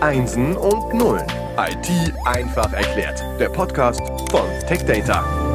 Einsen und Nullen. IT einfach erklärt. Der Podcast von TechData.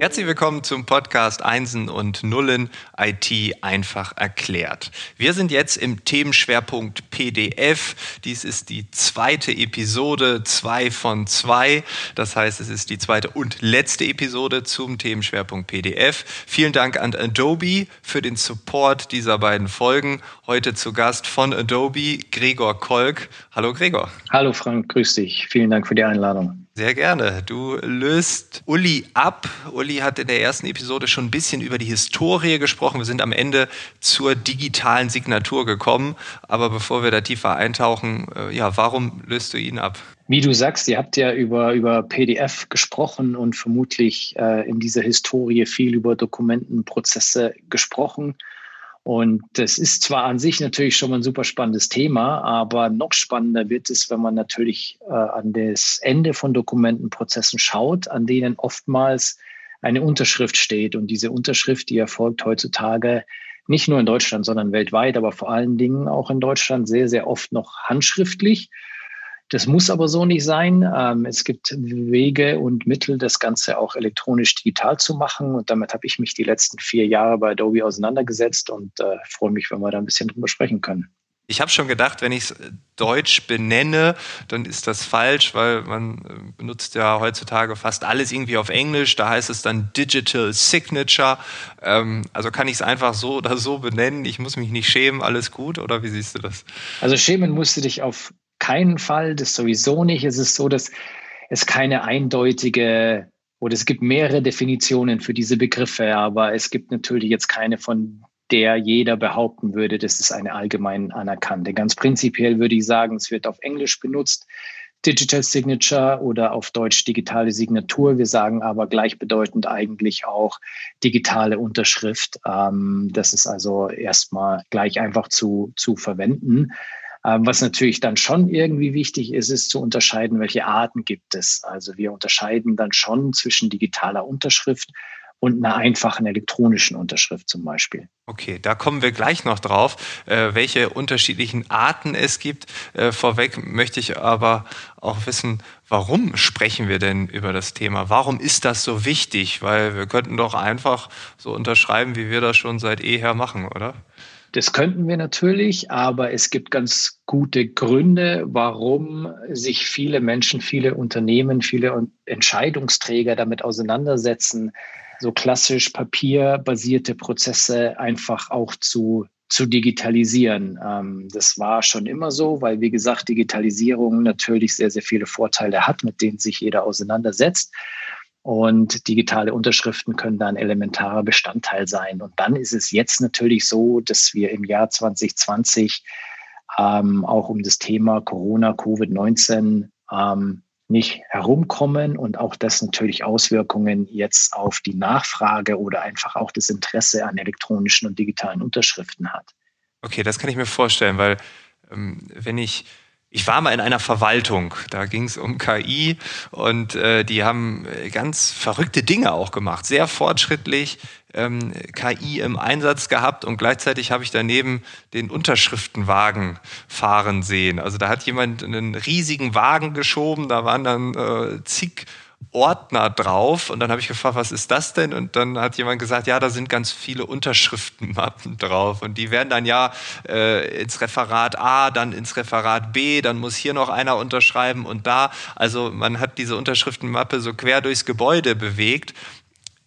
Herzlich willkommen zum Podcast Einsen und Nullen IT einfach erklärt. Wir sind jetzt im Themenschwerpunkt PDF. Dies ist die zweite Episode, zwei von zwei. Das heißt, es ist die zweite und letzte Episode zum Themenschwerpunkt PDF. Vielen Dank an Adobe für den Support dieser beiden Folgen. Heute zu Gast von Adobe Gregor Kolk. Hallo Gregor. Hallo Frank, grüß dich. Vielen Dank für die Einladung. Sehr gerne. Du löst Uli ab. Uli hat in der ersten Episode schon ein bisschen über die Historie gesprochen. Wir sind am Ende zur digitalen Signatur gekommen. Aber bevor wir da tiefer eintauchen, äh, ja, warum löst du ihn ab? Wie du sagst, ihr habt ja über, über PDF gesprochen und vermutlich äh, in dieser Historie viel über Dokumentenprozesse gesprochen. Und das ist zwar an sich natürlich schon mal ein super spannendes Thema, aber noch spannender wird es, wenn man natürlich äh, an das Ende von Dokumentenprozessen schaut, an denen oftmals eine Unterschrift steht. Und diese Unterschrift, die erfolgt heutzutage nicht nur in Deutschland, sondern weltweit, aber vor allen Dingen auch in Deutschland sehr, sehr oft noch handschriftlich. Das muss aber so nicht sein. Ähm, es gibt Wege und Mittel, das Ganze auch elektronisch digital zu machen. Und damit habe ich mich die letzten vier Jahre bei Adobe auseinandergesetzt und äh, freue mich, wenn wir da ein bisschen drüber sprechen können. Ich habe schon gedacht, wenn ich es Deutsch benenne, dann ist das falsch, weil man äh, benutzt ja heutzutage fast alles irgendwie auf Englisch. Da heißt es dann Digital Signature. Ähm, also kann ich es einfach so oder so benennen. Ich muss mich nicht schämen. Alles gut oder wie siehst du das? Also schämen musst du dich auf keinen Fall, das sowieso nicht. Es ist so, dass es keine eindeutige oder es gibt mehrere Definitionen für diese Begriffe, aber es gibt natürlich jetzt keine, von der jeder behaupten würde, das ist eine allgemein anerkannte. Ganz prinzipiell würde ich sagen, es wird auf Englisch benutzt, Digital Signature oder auf Deutsch digitale Signatur. Wir sagen aber gleichbedeutend eigentlich auch digitale Unterschrift. Ähm, das ist also erstmal gleich einfach zu, zu verwenden. Ähm, was natürlich dann schon irgendwie wichtig ist, ist zu unterscheiden, welche Arten gibt es. Also wir unterscheiden dann schon zwischen digitaler Unterschrift und einer einfachen elektronischen Unterschrift zum Beispiel. Okay, da kommen wir gleich noch drauf, äh, welche unterschiedlichen Arten es gibt. Äh, vorweg möchte ich aber auch wissen, warum sprechen wir denn über das Thema? Warum ist das so wichtig? Weil wir könnten doch einfach so unterschreiben, wie wir das schon seit eher machen, oder? Das könnten wir natürlich, aber es gibt ganz gute Gründe, warum sich viele Menschen, viele Unternehmen, viele Entscheidungsträger damit auseinandersetzen, so klassisch papierbasierte Prozesse einfach auch zu, zu digitalisieren. Ähm, das war schon immer so, weil, wie gesagt, Digitalisierung natürlich sehr, sehr viele Vorteile hat, mit denen sich jeder auseinandersetzt. Und digitale Unterschriften können da ein elementarer Bestandteil sein. Und dann ist es jetzt natürlich so, dass wir im Jahr 2020 ähm, auch um das Thema Corona, Covid-19 ähm, nicht herumkommen und auch das natürlich Auswirkungen jetzt auf die Nachfrage oder einfach auch das Interesse an elektronischen und digitalen Unterschriften hat. Okay, das kann ich mir vorstellen, weil ähm, wenn ich ich war mal in einer Verwaltung, da ging es um KI und äh, die haben äh, ganz verrückte Dinge auch gemacht, sehr fortschrittlich ähm, KI im Einsatz gehabt und gleichzeitig habe ich daneben den Unterschriftenwagen fahren sehen. Also da hat jemand einen riesigen Wagen geschoben, da waren dann äh, zig Ordner drauf und dann habe ich gefragt, was ist das denn? Und dann hat jemand gesagt, ja, da sind ganz viele Unterschriftenmappen drauf und die werden dann ja äh, ins Referat A, dann ins Referat B, dann muss hier noch einer unterschreiben und da. Also man hat diese Unterschriftenmappe so quer durchs Gebäude bewegt.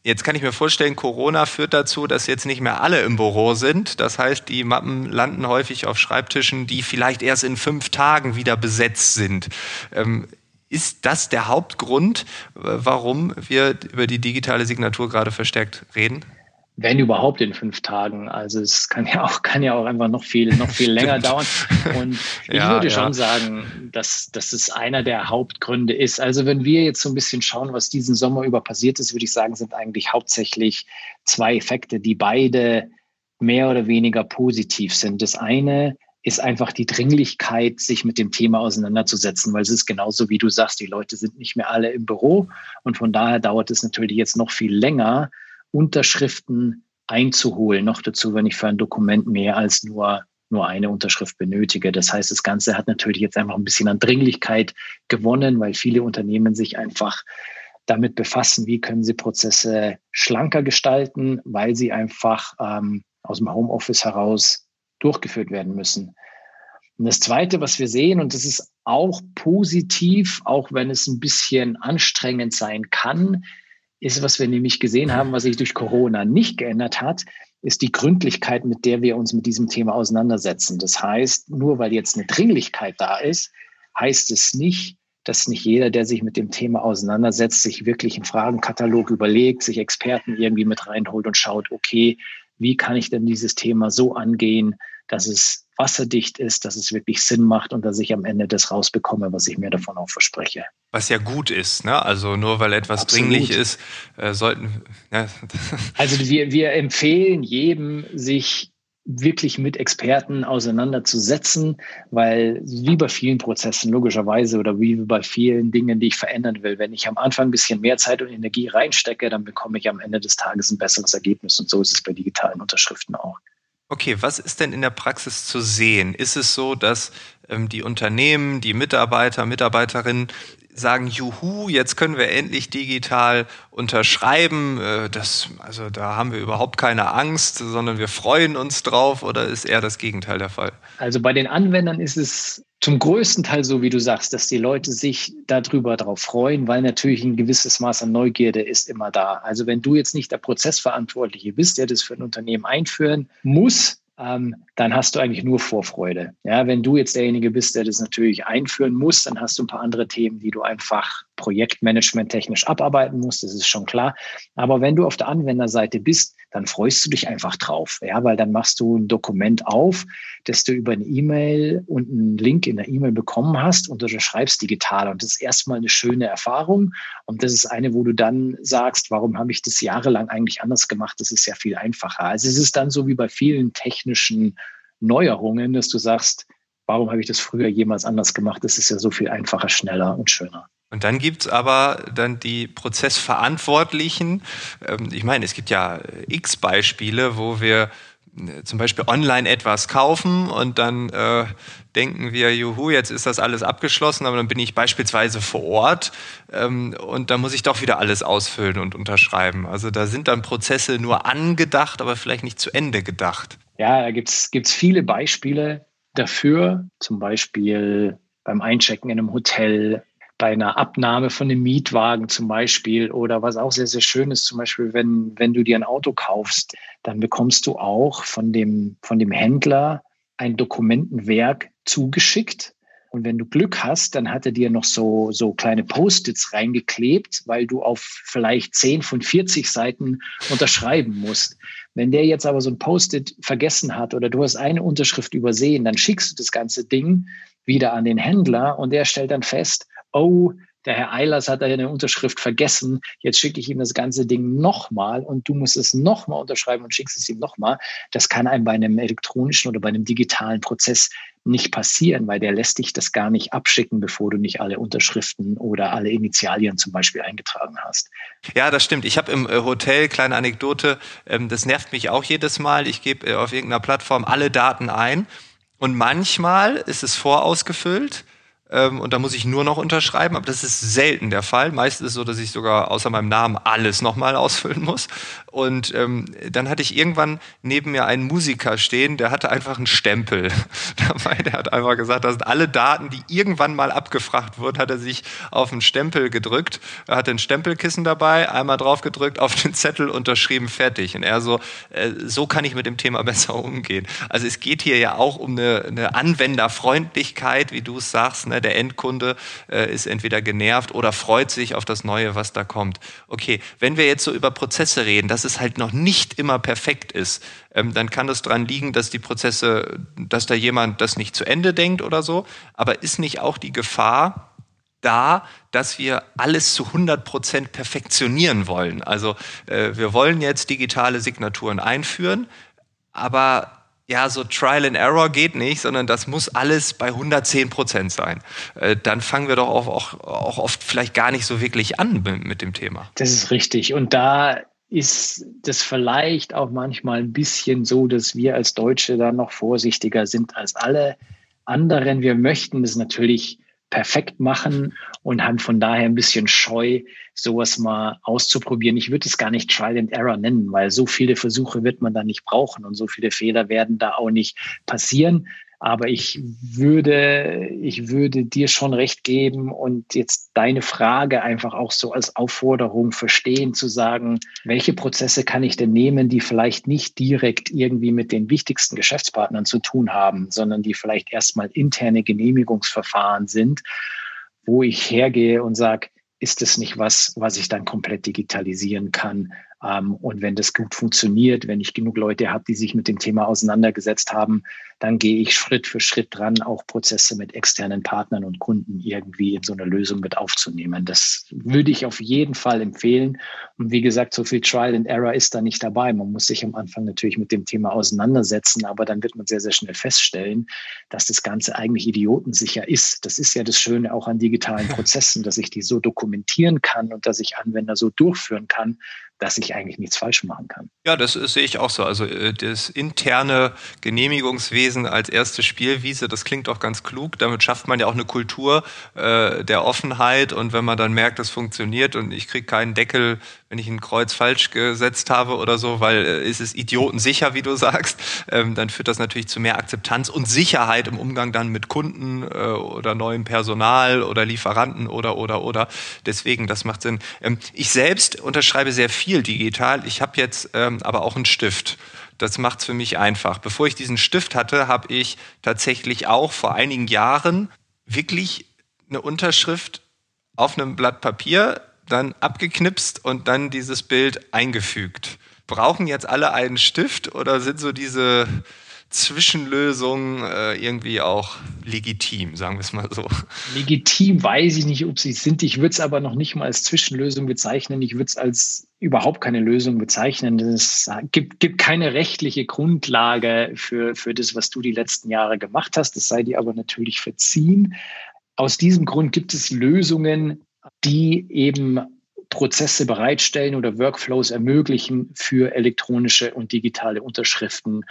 Jetzt kann ich mir vorstellen, Corona führt dazu, dass jetzt nicht mehr alle im Büro sind. Das heißt, die Mappen landen häufig auf Schreibtischen, die vielleicht erst in fünf Tagen wieder besetzt sind. Ähm, ist das der Hauptgrund, warum wir über die digitale Signatur gerade verstärkt reden? Wenn überhaupt in fünf Tagen. Also es kann ja auch, kann ja auch einfach noch viel, noch viel länger dauern. Und ich ja, würde schon sagen, dass, dass es einer der Hauptgründe ist. Also wenn wir jetzt so ein bisschen schauen, was diesen Sommer über passiert ist, würde ich sagen, sind eigentlich hauptsächlich zwei Effekte, die beide mehr oder weniger positiv sind. Das eine ist einfach die Dringlichkeit, sich mit dem Thema auseinanderzusetzen, weil es ist genauso wie du sagst, die Leute sind nicht mehr alle im Büro und von daher dauert es natürlich jetzt noch viel länger, Unterschriften einzuholen. Noch dazu, wenn ich für ein Dokument mehr als nur nur eine Unterschrift benötige. Das heißt, das Ganze hat natürlich jetzt einfach ein bisschen an Dringlichkeit gewonnen, weil viele Unternehmen sich einfach damit befassen, wie können sie Prozesse schlanker gestalten, weil sie einfach ähm, aus dem Homeoffice heraus durchgeführt werden müssen. Und das Zweite, was wir sehen, und das ist auch positiv, auch wenn es ein bisschen anstrengend sein kann, ist, was wir nämlich gesehen haben, was sich durch Corona nicht geändert hat, ist die Gründlichkeit, mit der wir uns mit diesem Thema auseinandersetzen. Das heißt, nur weil jetzt eine Dringlichkeit da ist, heißt es nicht, dass nicht jeder, der sich mit dem Thema auseinandersetzt, sich wirklich einen Fragenkatalog überlegt, sich Experten irgendwie mit reinholt und schaut, okay, wie kann ich denn dieses Thema so angehen, dass es wasserdicht ist, dass es wirklich Sinn macht und dass ich am Ende das rausbekomme, was ich mir davon auch verspreche. Was ja gut ist, ne? Also nur weil etwas Absolut. dringlich ist, äh, sollten. Ne? also wir, wir empfehlen jedem, sich wirklich mit Experten auseinanderzusetzen, weil wie bei vielen Prozessen logischerweise oder wie bei vielen Dingen, die ich verändern will, wenn ich am Anfang ein bisschen mehr Zeit und Energie reinstecke, dann bekomme ich am Ende des Tages ein besseres Ergebnis. Und so ist es bei digitalen Unterschriften auch. Okay, was ist denn in der Praxis zu sehen? Ist es so, dass ähm, die Unternehmen, die Mitarbeiter, Mitarbeiterinnen sagen, juhu, jetzt können wir endlich digital unterschreiben. Äh, das, also da haben wir überhaupt keine Angst, sondern wir freuen uns drauf oder ist eher das Gegenteil der Fall? Also bei den Anwendern ist es zum größten Teil so, wie du sagst, dass die Leute sich darüber darauf freuen, weil natürlich ein gewisses Maß an Neugierde ist immer da. Also wenn du jetzt nicht der Prozessverantwortliche bist, der das für ein Unternehmen einführen muss, ähm, dann hast du eigentlich nur Vorfreude. Ja, wenn du jetzt derjenige bist, der das natürlich einführen muss, dann hast du ein paar andere Themen, die du einfach Projektmanagement technisch abarbeiten musst, das ist schon klar. Aber wenn du auf der Anwenderseite bist, dann freust du dich einfach drauf, ja, weil dann machst du ein Dokument auf, das du über eine E-Mail und einen Link in der E-Mail bekommen hast und du schreibst digital. Und das ist erstmal eine schöne Erfahrung. Und das ist eine, wo du dann sagst, warum habe ich das jahrelang eigentlich anders gemacht? Das ist ja viel einfacher. Also es ist dann so wie bei vielen technischen Neuerungen, dass du sagst, warum habe ich das früher jemals anders gemacht? Das ist ja so viel einfacher, schneller und schöner. Und dann gibt's aber dann die Prozessverantwortlichen. Ähm, ich meine, es gibt ja x Beispiele, wo wir äh, zum Beispiel online etwas kaufen und dann äh, denken wir, juhu, jetzt ist das alles abgeschlossen, aber dann bin ich beispielsweise vor Ort ähm, und dann muss ich doch wieder alles ausfüllen und unterschreiben. Also da sind dann Prozesse nur angedacht, aber vielleicht nicht zu Ende gedacht. Ja, da gibt's gibt's viele Beispiele dafür, zum Beispiel beim Einchecken in einem Hotel bei einer Abnahme von einem Mietwagen zum Beispiel oder was auch sehr, sehr schön ist, zum Beispiel, wenn, wenn du dir ein Auto kaufst, dann bekommst du auch von dem, von dem Händler ein Dokumentenwerk zugeschickt. Und wenn du Glück hast, dann hat er dir noch so, so kleine Post-its reingeklebt, weil du auf vielleicht 10 von 40 Seiten unterschreiben musst. Wenn der jetzt aber so ein Post-it vergessen hat oder du hast eine Unterschrift übersehen, dann schickst du das ganze Ding wieder an den Händler und der stellt dann fest, oh, der Herr Eilers hat eine Unterschrift vergessen, jetzt schicke ich ihm das ganze Ding nochmal und du musst es nochmal unterschreiben und schickst es ihm nochmal. Das kann einem bei einem elektronischen oder bei einem digitalen Prozess nicht passieren, weil der lässt dich das gar nicht abschicken, bevor du nicht alle Unterschriften oder alle Initialien zum Beispiel eingetragen hast. Ja, das stimmt. Ich habe im äh, Hotel, kleine Anekdote, ähm, das nervt mich auch jedes Mal. Ich gebe äh, auf irgendeiner Plattform alle Daten ein und manchmal ist es vorausgefüllt ähm, und da muss ich nur noch unterschreiben, aber das ist selten der Fall. Meist ist es so, dass ich sogar außer meinem Namen alles nochmal ausfüllen muss. Und ähm, dann hatte ich irgendwann neben mir einen Musiker stehen, der hatte einfach einen Stempel dabei. Der hat einfach gesagt, das sind alle Daten, die irgendwann mal abgefragt wurden, hat er sich auf einen Stempel gedrückt. Er hatte ein Stempelkissen dabei, einmal drauf gedrückt, auf den Zettel unterschrieben, fertig. Und er so, äh, so kann ich mit dem Thema besser umgehen. Also es geht hier ja auch um eine, eine Anwenderfreundlichkeit, wie du es sagst. Ne? Der Endkunde äh, ist entweder genervt oder freut sich auf das Neue, was da kommt. Okay, wenn wir jetzt so über Prozesse reden, das dass es halt noch nicht immer perfekt ist, ähm, dann kann das daran liegen, dass die Prozesse, dass da jemand das nicht zu Ende denkt oder so. Aber ist nicht auch die Gefahr da, dass wir alles zu 100 Prozent perfektionieren wollen? Also äh, wir wollen jetzt digitale Signaturen einführen, aber ja, so Trial and Error geht nicht, sondern das muss alles bei 110 Prozent sein. Äh, dann fangen wir doch auch, auch, auch oft vielleicht gar nicht so wirklich an mit dem Thema. Das ist richtig. Und da ist das vielleicht auch manchmal ein bisschen so, dass wir als Deutsche da noch vorsichtiger sind als alle anderen. Wir möchten es natürlich perfekt machen und haben von daher ein bisschen scheu, sowas mal auszuprobieren. Ich würde es gar nicht Trial and Error nennen, weil so viele Versuche wird man da nicht brauchen und so viele Fehler werden da auch nicht passieren. Aber ich würde, ich würde dir schon recht geben und jetzt deine Frage einfach auch so als Aufforderung verstehen, zu sagen, welche Prozesse kann ich denn nehmen, die vielleicht nicht direkt irgendwie mit den wichtigsten Geschäftspartnern zu tun haben, sondern die vielleicht erstmal interne Genehmigungsverfahren sind, wo ich hergehe und sage, ist es nicht was, was ich dann komplett digitalisieren kann, und wenn das gut funktioniert, wenn ich genug Leute habe, die sich mit dem Thema auseinandergesetzt haben, dann gehe ich Schritt für Schritt dran, auch Prozesse mit externen Partnern und Kunden irgendwie in so eine Lösung mit aufzunehmen. Das würde ich auf jeden Fall empfehlen. Und wie gesagt, so viel Trial and Error ist da nicht dabei. Man muss sich am Anfang natürlich mit dem Thema auseinandersetzen, aber dann wird man sehr, sehr schnell feststellen, dass das Ganze eigentlich idiotensicher ist. Das ist ja das Schöne auch an digitalen Prozessen, dass ich die so dokumentieren kann und dass ich Anwender so durchführen kann, dass ich eigentlich nichts falsch machen kann. Ja, das sehe ich auch so. Also äh, das interne Genehmigungswesen als erste Spielwiese, das klingt auch ganz klug. Damit schafft man ja auch eine Kultur äh, der Offenheit und wenn man dann merkt, das funktioniert und ich kriege keinen Deckel wenn ich ein Kreuz falsch gesetzt habe oder so, weil äh, es ist idiotensicher, wie du sagst, ähm, dann führt das natürlich zu mehr Akzeptanz und Sicherheit im Umgang dann mit Kunden äh, oder neuem Personal oder Lieferanten oder oder oder. Deswegen, das macht Sinn. Ähm, ich selbst unterschreibe sehr viel digital. Ich habe jetzt ähm, aber auch einen Stift. Das macht es für mich einfach. Bevor ich diesen Stift hatte, habe ich tatsächlich auch vor einigen Jahren wirklich eine Unterschrift auf einem Blatt Papier dann abgeknipst und dann dieses Bild eingefügt. Brauchen jetzt alle einen Stift oder sind so diese Zwischenlösungen äh, irgendwie auch legitim, sagen wir es mal so? Legitim weiß ich nicht, ob sie sind. Ich würde es aber noch nicht mal als Zwischenlösung bezeichnen. Ich würde es als überhaupt keine Lösung bezeichnen. Es gibt, gibt keine rechtliche Grundlage für, für das, was du die letzten Jahre gemacht hast. Das sei dir aber natürlich verziehen. Aus diesem Grund gibt es Lösungen, die eben Prozesse bereitstellen oder Workflows ermöglichen für elektronische und digitale Unterschriften.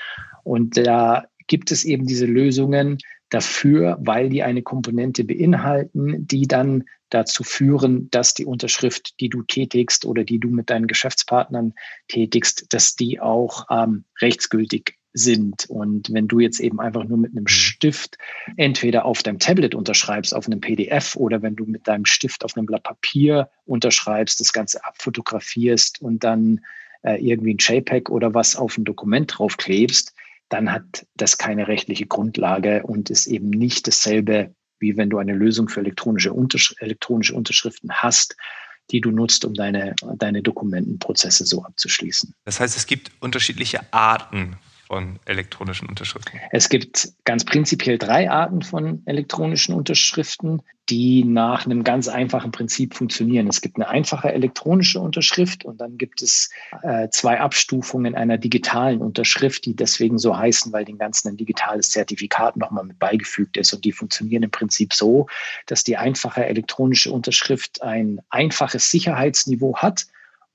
Und da gibt es eben diese Lösungen dafür, weil die eine Komponente beinhalten, die dann dazu führen, dass die Unterschrift, die du tätigst oder die du mit deinen Geschäftspartnern tätigst, dass die auch ähm, rechtsgültig sind. Und wenn du jetzt eben einfach nur mit einem mhm. Stift entweder auf deinem Tablet unterschreibst, auf einem PDF oder wenn du mit deinem Stift auf einem Blatt Papier unterschreibst, das Ganze abfotografierst und dann äh, irgendwie ein JPEG oder was auf ein Dokument draufklebst, dann hat das keine rechtliche Grundlage und ist eben nicht dasselbe, wie wenn du eine Lösung für elektronische, Untersch elektronische Unterschriften hast, die du nutzt, um deine, deine Dokumentenprozesse so abzuschließen. Das heißt, es gibt unterschiedliche Arten von elektronischen Unterschriften? Es gibt ganz prinzipiell drei Arten von elektronischen Unterschriften, die nach einem ganz einfachen Prinzip funktionieren. Es gibt eine einfache elektronische Unterschrift und dann gibt es äh, zwei Abstufungen einer digitalen Unterschrift, die deswegen so heißen, weil dem Ganzen ein digitales Zertifikat nochmal mit beigefügt ist. Und die funktionieren im Prinzip so, dass die einfache elektronische Unterschrift ein einfaches Sicherheitsniveau hat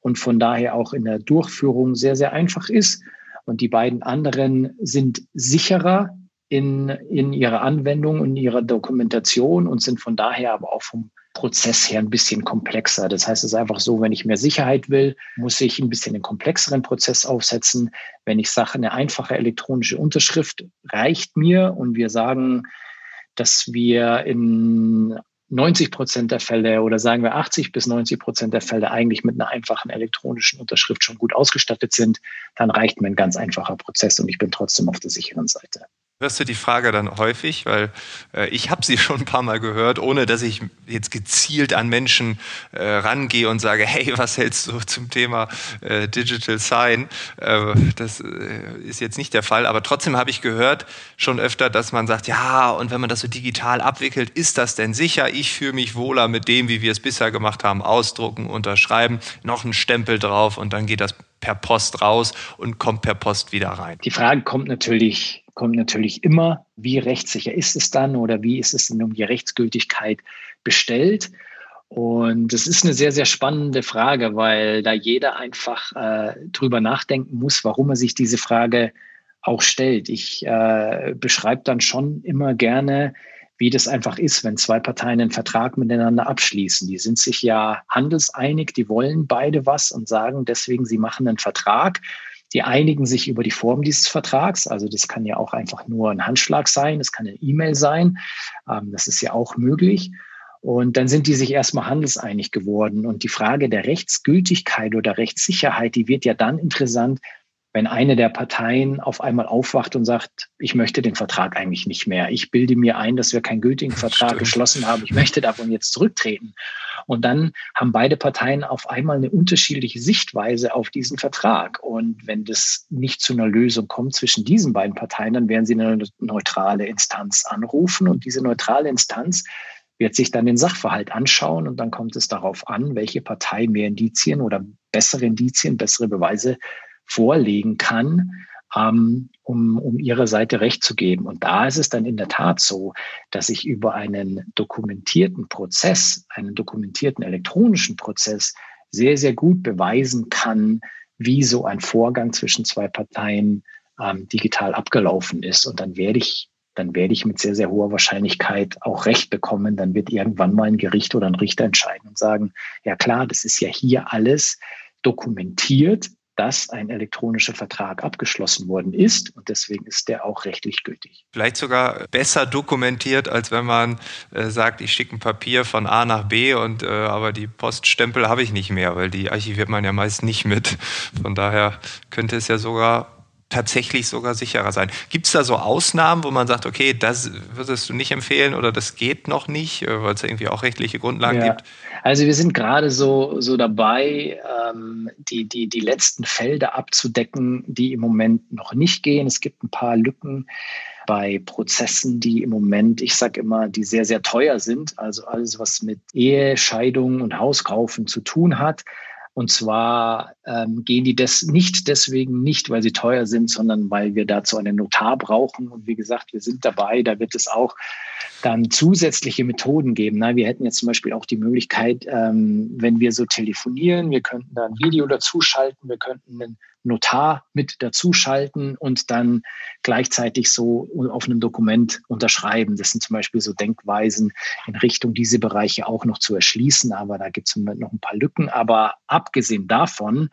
und von daher auch in der Durchführung sehr, sehr einfach ist und die beiden anderen sind sicherer in, in ihrer Anwendung und ihrer Dokumentation und sind von daher aber auch vom Prozess her ein bisschen komplexer. Das heißt, es ist einfach so, wenn ich mehr Sicherheit will, muss ich ein bisschen einen komplexeren Prozess aufsetzen. Wenn ich sage, eine einfache elektronische Unterschrift reicht mir und wir sagen, dass wir in 90 Prozent der Fälle oder sagen wir 80 bis 90 Prozent der Fälle eigentlich mit einer einfachen elektronischen Unterschrift schon gut ausgestattet sind, dann reicht mir ein ganz einfacher Prozess und ich bin trotzdem auf der sicheren Seite. Hörst du die Frage dann häufig, weil äh, ich habe sie schon ein paar Mal gehört, ohne dass ich jetzt gezielt an Menschen äh, rangehe und sage, hey, was hältst du zum Thema äh, Digital Sign? Äh, das äh, ist jetzt nicht der Fall, aber trotzdem habe ich gehört schon öfter, dass man sagt, ja, und wenn man das so digital abwickelt, ist das denn sicher? Ich fühle mich wohler mit dem, wie wir es bisher gemacht haben, ausdrucken, unterschreiben, noch einen Stempel drauf und dann geht das per Post raus und kommt per Post wieder rein. Die Frage kommt natürlich kommt natürlich immer, wie rechtssicher ist es dann oder wie ist es denn um die Rechtsgültigkeit bestellt? Und das ist eine sehr, sehr spannende Frage, weil da jeder einfach äh, drüber nachdenken muss, warum er sich diese Frage auch stellt. Ich äh, beschreibe dann schon immer gerne, wie das einfach ist, wenn zwei Parteien einen Vertrag miteinander abschließen. Die sind sich ja handelseinig, die wollen beide was und sagen deswegen, sie machen einen Vertrag. Die einigen sich über die Form dieses Vertrags. Also das kann ja auch einfach nur ein Handschlag sein, das kann eine E-Mail sein. Ähm, das ist ja auch möglich. Und dann sind die sich erstmal handelseinig geworden. Und die Frage der Rechtsgültigkeit oder Rechtssicherheit, die wird ja dann interessant, wenn eine der Parteien auf einmal aufwacht und sagt, ich möchte den Vertrag eigentlich nicht mehr. Ich bilde mir ein, dass wir keinen gültigen Vertrag Stimmt. geschlossen haben. Ich möchte davon jetzt zurücktreten. Und dann haben beide Parteien auf einmal eine unterschiedliche Sichtweise auf diesen Vertrag. Und wenn das nicht zu einer Lösung kommt zwischen diesen beiden Parteien, dann werden sie eine neutrale Instanz anrufen. Und diese neutrale Instanz wird sich dann den Sachverhalt anschauen und dann kommt es darauf an, welche Partei mehr Indizien oder bessere Indizien, bessere Beweise vorlegen kann, ähm, um, um ihrer Seite Recht zu geben. Und da ist es dann in der Tat so, dass ich über einen dokumentierten Prozess, einen dokumentierten elektronischen Prozess sehr, sehr gut beweisen kann, wie so ein Vorgang zwischen zwei Parteien ähm, digital abgelaufen ist. Und dann werde ich dann werde ich mit sehr, sehr hoher Wahrscheinlichkeit auch Recht bekommen. Dann wird irgendwann mal ein Gericht oder ein Richter entscheiden und sagen, ja klar, das ist ja hier alles dokumentiert, dass ein elektronischer Vertrag abgeschlossen worden ist und deswegen ist der auch rechtlich gültig. Vielleicht sogar besser dokumentiert, als wenn man äh, sagt, ich schicke ein Papier von A nach B und äh, aber die Poststempel habe ich nicht mehr, weil die archiviert man ja meist nicht mit. Von daher könnte es ja sogar tatsächlich sogar sicherer sein. Gibt es da so Ausnahmen, wo man sagt, okay, das würdest du nicht empfehlen oder das geht noch nicht, äh, weil es irgendwie auch rechtliche Grundlagen ja. gibt? Also wir sind gerade so, so dabei, ähm, die, die, die letzten Felder abzudecken, die im Moment noch nicht gehen. Es gibt ein paar Lücken bei Prozessen, die im Moment, ich sage immer, die sehr, sehr teuer sind. Also alles, was mit Ehe, Scheidung und Hauskaufen zu tun hat. Und zwar ähm, gehen die das nicht deswegen nicht, weil sie teuer sind, sondern weil wir dazu einen Notar brauchen. Und wie gesagt, wir sind dabei. Da wird es auch dann zusätzliche Methoden geben. Na, wir hätten jetzt zum Beispiel auch die Möglichkeit, ähm, wenn wir so telefonieren, wir könnten da ein Video dazuschalten, wir könnten einen Notar mit dazuschalten und dann gleichzeitig so auf einem Dokument unterschreiben. Das sind zum Beispiel so Denkweisen in Richtung diese Bereiche auch noch zu erschließen, aber da gibt es noch ein paar Lücken. Aber abgesehen davon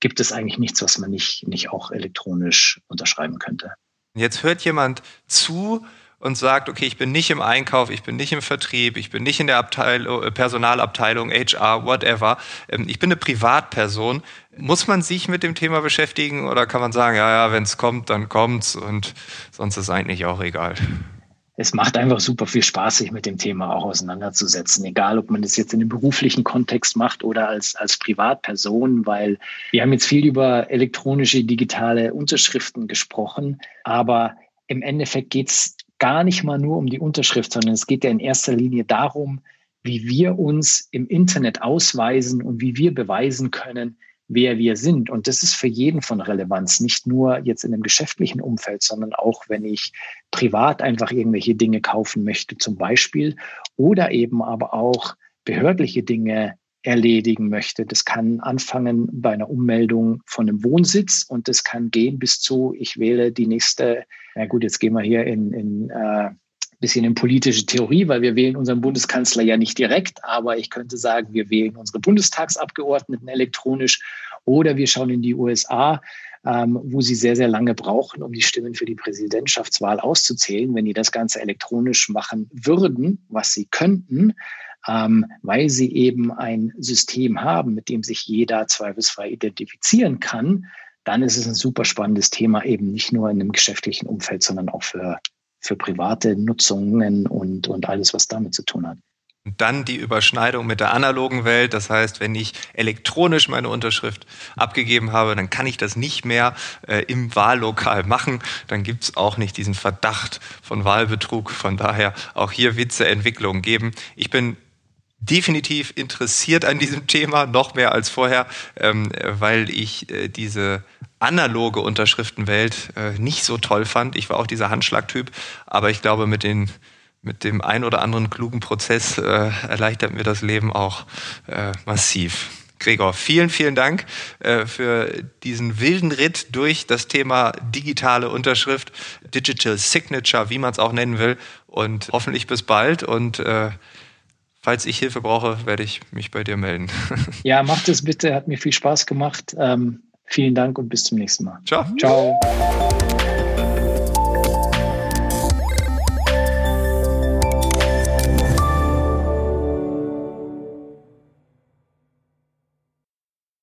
gibt es eigentlich nichts, was man nicht, nicht auch elektronisch unterschreiben könnte. Jetzt hört jemand zu, und sagt, okay, ich bin nicht im Einkauf, ich bin nicht im Vertrieb, ich bin nicht in der Abteilung, äh, Personalabteilung, HR, whatever, ähm, ich bin eine Privatperson. Muss man sich mit dem Thema beschäftigen oder kann man sagen, ja, ja, wenn es kommt, dann kommt's und sonst ist eigentlich auch egal? es macht einfach super viel Spaß, sich mit dem Thema auch auseinanderzusetzen. Egal, ob man das jetzt in einem beruflichen Kontext macht oder als, als Privatperson, weil wir haben jetzt viel über elektronische, digitale Unterschriften gesprochen. Aber im Endeffekt geht es gar nicht mal nur um die Unterschrift, sondern es geht ja in erster Linie darum, wie wir uns im Internet ausweisen und wie wir beweisen können, wer wir sind. Und das ist für jeden von Relevanz, nicht nur jetzt in einem geschäftlichen Umfeld, sondern auch, wenn ich privat einfach irgendwelche Dinge kaufen möchte, zum Beispiel, oder eben aber auch behördliche Dinge erledigen möchte. Das kann anfangen bei einer Ummeldung von einem Wohnsitz und das kann gehen bis zu, ich wähle die nächste, na gut, jetzt gehen wir hier in, in äh, bisschen in politische Theorie, weil wir wählen unseren Bundeskanzler ja nicht direkt, aber ich könnte sagen, wir wählen unsere Bundestagsabgeordneten elektronisch oder wir schauen in die USA, ähm, wo sie sehr, sehr lange brauchen, um die Stimmen für die Präsidentschaftswahl auszuzählen. Wenn die das Ganze elektronisch machen würden, was sie könnten, ähm, weil sie eben ein System haben, mit dem sich jeder zweifelsfrei identifizieren kann, dann ist es ein super spannendes Thema, eben nicht nur in einem geschäftlichen Umfeld, sondern auch für, für private Nutzungen und, und alles, was damit zu tun hat. Und dann die Überschneidung mit der analogen Welt. Das heißt, wenn ich elektronisch meine Unterschrift abgegeben habe, dann kann ich das nicht mehr äh, im Wahllokal machen. Dann gibt es auch nicht diesen Verdacht von Wahlbetrug. Von daher auch hier wird es Entwicklungen geben. Ich bin definitiv interessiert an diesem Thema, noch mehr als vorher, ähm, weil ich äh, diese analoge Unterschriftenwelt äh, nicht so toll fand. Ich war auch dieser Handschlagtyp, aber ich glaube, mit den mit dem ein oder anderen klugen Prozess äh, erleichtert mir das Leben auch äh, massiv. Gregor, vielen, vielen Dank äh, für diesen wilden Ritt durch das Thema digitale Unterschrift, Digital Signature, wie man es auch nennen will. Und hoffentlich bis bald. Und äh, falls ich Hilfe brauche, werde ich mich bei dir melden. Ja, macht es bitte. Hat mir viel Spaß gemacht. Ähm, vielen Dank und bis zum nächsten Mal. Ciao. Ciao.